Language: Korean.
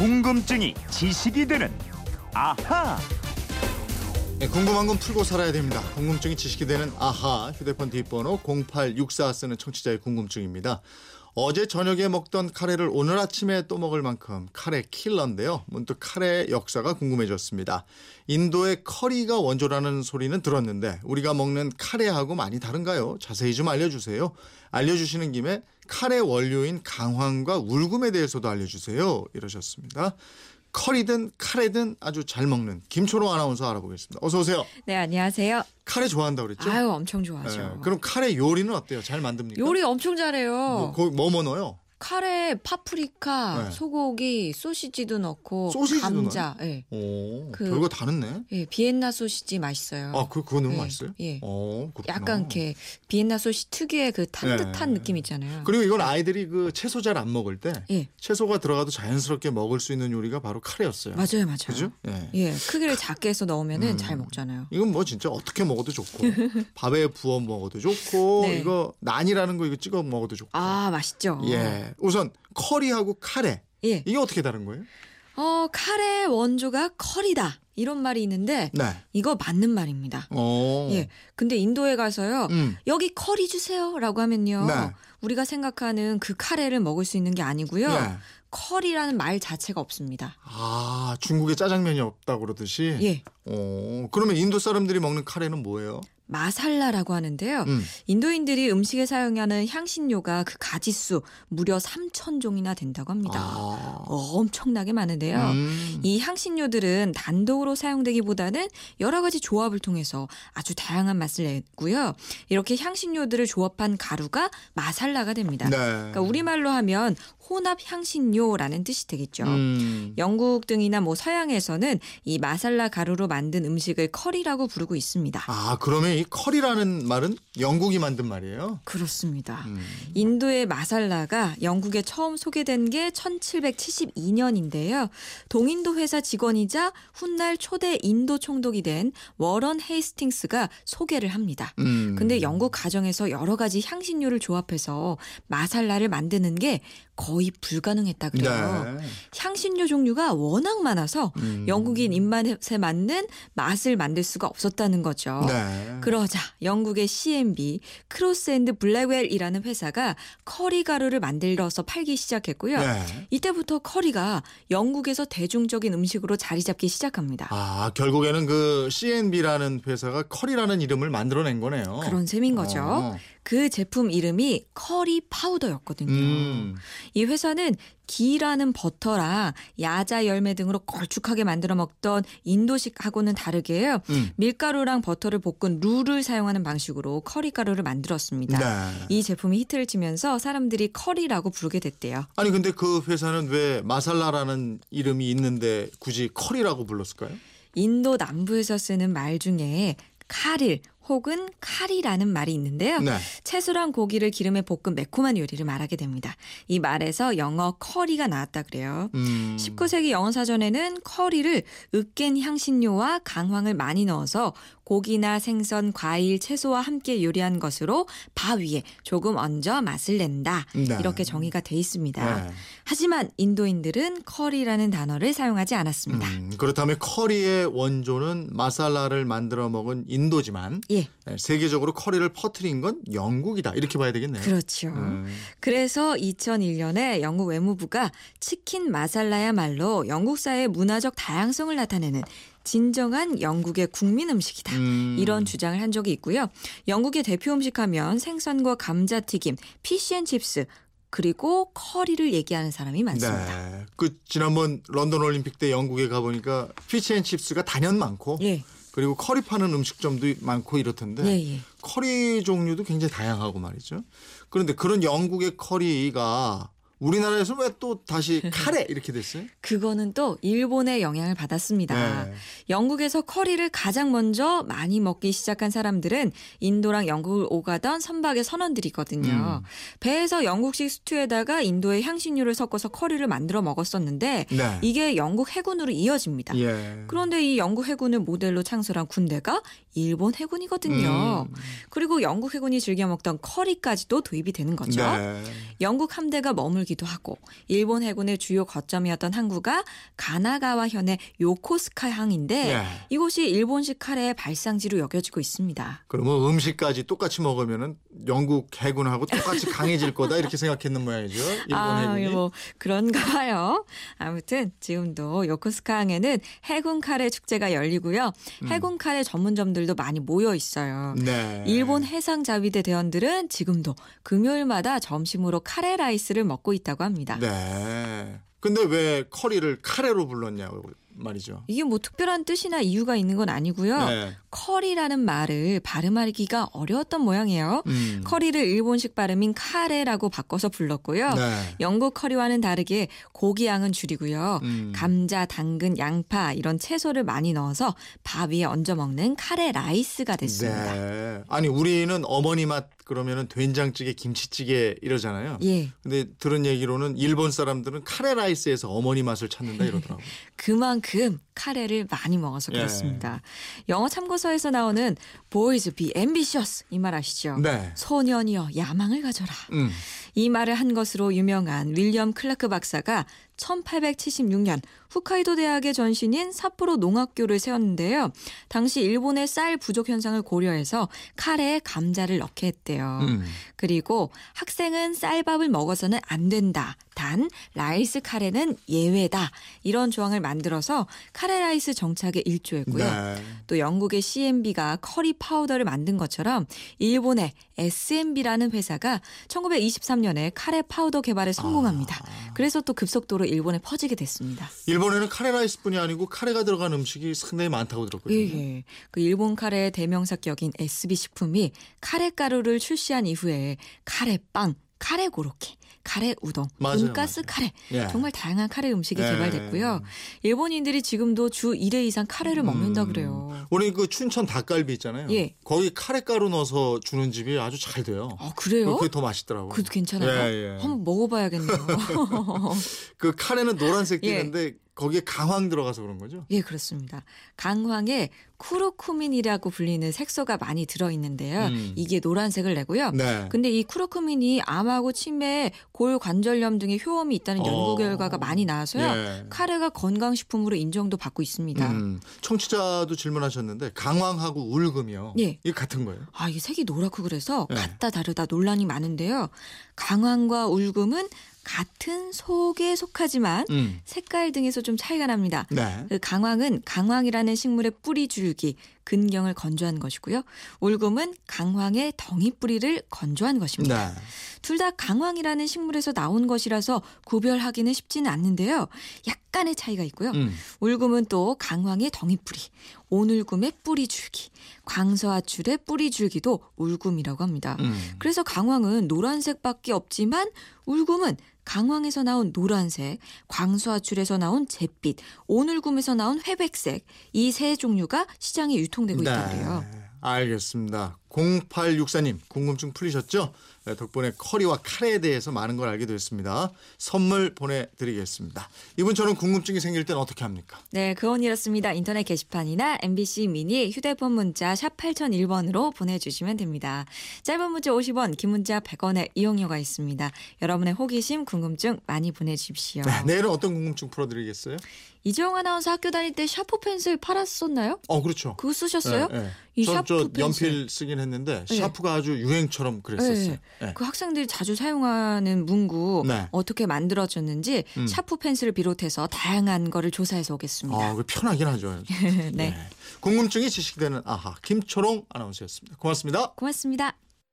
궁금증이 지식이 되는 아하. 네, 궁금한 건 풀고 살아야 됩니다. 궁금증이 지식이 되는 아하 휴대폰 뒷번호 0864 쓰는 청취자의 궁금증입니다. 어제 저녁에 먹던 카레를 오늘 아침에 또 먹을 만큼 카레 킬러인데요. 문득 카레 역사가 궁금해졌습니다. 인도의 커리가 원조라는 소리는 들었는데 우리가 먹는 카레하고 많이 다른가요? 자세히 좀 알려주세요. 알려주시는 김에 카레 원료인 강황과 울금에 대해서도 알려주세요. 이러셨습니다. 커리든 카레든 아주 잘 먹는 김초롱 아나운서 알아보겠습니다. 어서 오세요. 네, 안녕하세요. 카레 좋아한다 그랬죠? 아유, 엄청 좋아하죠. 네, 그럼 카레 요리는 어때요? 잘 만듭니까? 요리 엄청 잘해요. 뭐, 거기 뭐뭐 넣어요? 카레, 파프리카, 네. 소고기, 소시지도 넣고 소시지도 감자. 예. 오, 그- 별거 다 넣네. 예, 비엔나 소시지 맛있어요. 아, 그 그거 너무 예, 맛있어요? 예. 어, 그렇구나. 약간 이렇게 비엔나 소시 특유의 그 탄듯한 네. 느낌 있잖아요. 그리고 이건 아이들이 그 채소 잘 안 먹을 때 예. 채소가 들어가도 자연스럽게 먹을 수 있는 요리가 바로 카레였어요. 맞아요, 맞아요. 그죠? 예. 예, 크기를 작게 해서 넣으면은 음. 잘 먹잖아요. 이건 뭐 진짜 어떻게 먹어도 좋고 밥에 부어 먹어도 좋고 네. 이거 난이라는 거 이거 찍어 먹어도 좋고. 아, 맛있죠. 예. 우선 커리하고 카레 예. 이게 어떻게 다른 거예요? 어, 카레 원조가 커리다. 이런 말이 있는데 네. 이거 맞는 말입니다. 어. 예. 근데 인도에 가서요. 음. 여기 커리 주세요라고 하면요. 네. 우리가 생각하는 그 카레를 먹을 수 있는 게 아니고요. 네. 커리라는 말 자체가 없습니다. 아, 중국에 짜장면이 없다고 그러듯이. 예. 어, 그러면 인도 사람들이 먹는 카레는 뭐예요? 마살라라고 하는데요. 음. 인도인들이 음식에 사용하는 향신료가 그 가지수 무려 3천 종이나 된다고 합니다. 아. 어, 엄청나게 많은데요. 음. 이 향신료들은 단독으로 사용되기보다는 여러 가지 조합을 통해서 아주 다양한 맛을 내고요. 이렇게 향신료들을 조합한 가루가 마살라가 됩니다. 네. 그러니까 우리말로 하면 혼합 향신료라는 뜻이 되겠죠. 음. 영국 등이나 뭐 서양에서는 이 마살라 가루로 만든 음식을 커리라고 부르고 있습니다. 아, 그러면 이 커리라는 말은 영국이 만든 말이에요? 그렇습니다. 음. 인도의 마살라가 영국에 처음 소개된 게 1772년인데요. 동인도 회사 직원이자 훗날 초대 인도 총독이 된 워런 헤이스팅스가 소개를 합니다. 음. 근데 영국 가정에서 여러 가지 향신료를 조합해서 마살라를 만드는 게 거의 불가능했다 그래요. 네. 향신료 종류가 워낙 많아서 음. 영국인 입맛에 맞는 맛을 만들 수가 없었다는 거죠. 네. 그러자 영국의 CMB 크로스앤드 블랙웰이라는 회사가 커리 가루를 만들어서 팔기 시작했고요. 네. 이때부터 커리가 영국에서 대중적인 음식으로 자리 잡기 시작합니다. 아, 결국에는 그 C&B라는 회사가 커리라는 이름을 만들어낸 거네요. 그런 셈인 거죠. 어. 그 제품 이름이 커리 파우더였거든요. 음. 이 회사는 기라는 버터랑 야자 열매 등으로 걸쭉하게 만들어 먹던 인도식하고는 다르게요. 음. 밀가루랑 버터를 볶은 루를 사용하는 방식으로 커리 가루를 만들었습니다. 네. 이 제품이 히트를 치면서 사람들이 커리라고 부르게 됐대요. 아니 근데 그 회사는 왜 마살라라는 이름이 있는데 굳이 커리라고 불렀을까요? 인도 남부에서 쓰는 말 중에 카릴 혹은 카리라는 말이 있는데요. 네. 채소랑 고기를 기름에 볶은 매콤한 요리를 말하게 됩니다. 이 말에서 영어 커리가 나왔다 그래요. 음. 19세기 영어 사전에는 커리를 으깬 향신료와 강황을 많이 넣어서 고기나 생선, 과일, 채소와 함께 요리한 것으로 밥 위에 조금 얹어 맛을 낸다. 네. 이렇게 정의가 돼 있습니다. 네. 하지만 인도인들은 커리라는 단어를 사용하지 않았습니다. 음, 그렇다면 커리의 원조는 마살라를 만들어 먹은 인도지만 예, 네, 세계적으로 커리를 퍼뜨린 건 영국이다 이렇게 봐야 되겠네요. 그렇죠. 음. 그래서 2001년에 영국 외무부가 치킨 마살라야말로 영국사의 문화적 다양성을 나타내는 진정한 영국의 국민 음식이다. 음. 이런 주장을 한 적이 있고요. 영국의 대표 음식하면 생선과 감자튀김, fish and chips 그리고 커리를 얘기하는 사람이 많습니다. 네. 그 지난번 런던 올림픽 때 영국에 가 보니까 fish and chips가 단연 많고 예, 그리고 커리 파는 음식점도 많고 이렇던데 예, 예. 커리 종류도 굉장히 다양하고 말이죠. 그런데 그런 영국의 커리가 우리나라에서 왜 또 다시 카레 이렇게 됐어요? 그거는 또 일본의 영향을 받았습니다. 네. 영국에서 커리를 가장 먼저 많이 먹기 시작한 사람들은 인도랑 영국을 오가던 선박의 선원들이거든요. 음. 배에서 영국식 스튜에다가 인도의 향신료를 섞어서 커리를 만들어 먹었었는데 네. 이게 영국 해군으로 이어집니다. 예. 그런데 이 영국 해군을 모델로 창설한 군대가 일본 해군이거든요. 음. 그리고 영국 해군이 즐겨 먹던 커리까지도 도입이 되는 거죠. 네. 영국 함대가 머물기 도 하고 일본 해군의 주요 거점이었던 항구가 가나가와 현의 요코스카 항인데 예. 이곳이 일본식 카레의 발상지로 여겨지고 있습니다. 그러면 음식까지 똑같이 먹으면은 영국 해군하고 똑같이 강해질 거다 이렇게 생각했는 모양이죠. 일본 아, 해군이. 뭐 그런가 봐요. 아무튼 지금도 요코스카 항에는 해군 카레 축제가 열리고요. 해군 카레 전문점들도 많이 모여 있어요. 음. 네. 일본 해상 자위대 대원들은 지금도 금요일마다 점심으로 카레 라이스를 먹고 있 다고 합니다. 네. 근데 왜 커리를 카레로 불렀냐고 말이죠. 이게 뭐 특별한 뜻이나 이유가 있는 건 아니고요. 네. 커리라는 말을 발음하기가 어려웠던 모양이에요. 음. 커리를 일본식 발음인 카레라고 바꿔서 불렀고요. 네. 영국 커리와는 다르게 고기 양은 줄이고요. 음. 감자, 당근, 양파 이런 채소를 많이 넣어서 밥 위에 얹어 먹는 카레 라이스가 됐습니다. 네. 아니 우리는 어머니 맛 그러면은 된장찌개, 김치찌개 이러잖아요. 예. 근데 들은 얘기로는 일본 사람들은 카레 라이스에서 어머니 맛을 찾는다 이러더라고요. 그만큼 카레를 많이 먹어서 예. 그렇습니다. 영어 참고서에서 나오는 boys be ambitious 이 말 아시죠? 네. 소년이여 야망을 가져라. 음. 이 말을 한 것으로 유명한 윌리엄 클라크 박사가 1876년 홋카이도 대학의 전신인 삿포로 농학교를 세웠는데요. 당시 일본의 쌀 부족 현상을 고려해서 카레에 감자를 넣게 했대요. 음. 그리고 학생은 쌀밥을 먹어서는 안 된다. 단 라이스 카레는 예외다. 이런 조항을 만들어서 카레 라이스 정착에 일조했고요. 네. 또 영국의 C&B가 커리 파우더를 만든 것처럼 일본의 S&B라는 회사가 1923년 에 카레 파우더 개발에 성공합니다. 아. 그래서 또 급속도로 일본에 퍼지게 됐습니다. 일본에는 카레 라이스뿐이 아니고 카레가 들어간 음식이 상당히 많다고 들었거든요. 예, 예. 그 일본 카레의 대명사격인 SB 식품이 카레 가루를 출시한 이후에 카레 빵, 카레 고로케, 카레 우동, 맞아요, 돈가스 맞아요. 카레 예. 정말 다양한 카레 음식이 예. 개발됐고요. 일본인들이 지금도 주 1회 이상 카레를 먹는다 그래요. 우리 그 춘천 닭갈비 있잖아요. 예. 거기 카레 가루 넣어서 주는 집이 아주 잘 돼요. 아, 그래요? 그게 더 맛있더라고요. 그것도 괜찮아요. 예, 예. 한번 먹어봐야겠네요. 그 카레는 노란색 예. 띠는데 거기에 강황 들어가서 그런 거죠? 예, 그렇습니다. 강황에 쿠로쿠민이라고 불리는 색소가 많이 들어 있는데요. 음. 이게 노란색을 내고요. 네. 근데 이 쿠로쿠민이 암하고 치매, 골관절염 등의 효험이 있다는 연구 어. 결과가 많이 나와서요. 예. 카레가 건강식품으로 인정도 받고 있습니다. 음, 청취자도 질문하셨는데 강황하고 울금이요. 예. 이게 같은 거예요? 아, 이게 색이 노랗고 그래서 네. 같다 다르다 논란이 많은데요. 강황과 울금은 같은 속에 속하지만 음. 색깔 등에서 좀 차이가 납니다. 네. 그 강황은 강황이라는 식물의 뿌리 줄기, 근경을 건조한 것이고요. 울금은 강황의 덩이 뿌리를 건조한 것입니다. 네. 둘다 강황이라는 식물에서 나온 것이라서 구별하기는 쉽지는 않는데요. 약 간의 차이가 있고요. 음. 울금은 또 강황의 덩이 뿌리, 온울금의 뿌리 줄기, 광서아출의 뿌리 줄기도 울금이라고 합니다. 음. 그래서 강황은 노란색밖에 없지만 울금은 강황에서 나온 노란색, 광수아출에서 나온 잿빛, 온울금에서 나온 회백색 이 세 종류가 시장에 유통되고 있다고 그래요. 네. 알겠습니다. 0864님 궁금증 풀리셨죠? 네, 덕분에 커리와 카레에 대해서 많은 걸 알게 됐습니다. 선물 보내드리겠습니다. 이분처럼 궁금증이 생길 땐 어떻게 합니까? 네, 그건 이렇습니다. 인터넷 게시판이나 MBC 미니 휴대폰 문자 샵 8001번으로 보내주시면 됩니다. 짧은 문자 50원, 긴 문자 100원의 이용료가 있습니다. 여러분의 호기심, 궁금증 많이 보내주십시오. 네, 내일은 어떤 궁금증 풀어드리겠어요? 이재용 아나운서 학교 다닐 때 샤프 펜슬 팔았었나요? 어 그렇죠. 그거 쓰셨어요? 네, 네. 이전저 샤프 펜슬. 연필 쓰긴 했는데 네. 샤프가 아주 유행처럼 그랬었어요. 네. 네. 그 학생들이 자주 사용하는 문구 네. 어떻게 만들어졌는지 음. 샤프 펜슬을 비롯해서 다양한 거를 조사해서 오겠습니다. 아, 그 편하긴 하죠. 네. 궁금증이 지식되는 아하 김초롱 아나운서였습니다. 고맙습니다. 고맙습니다.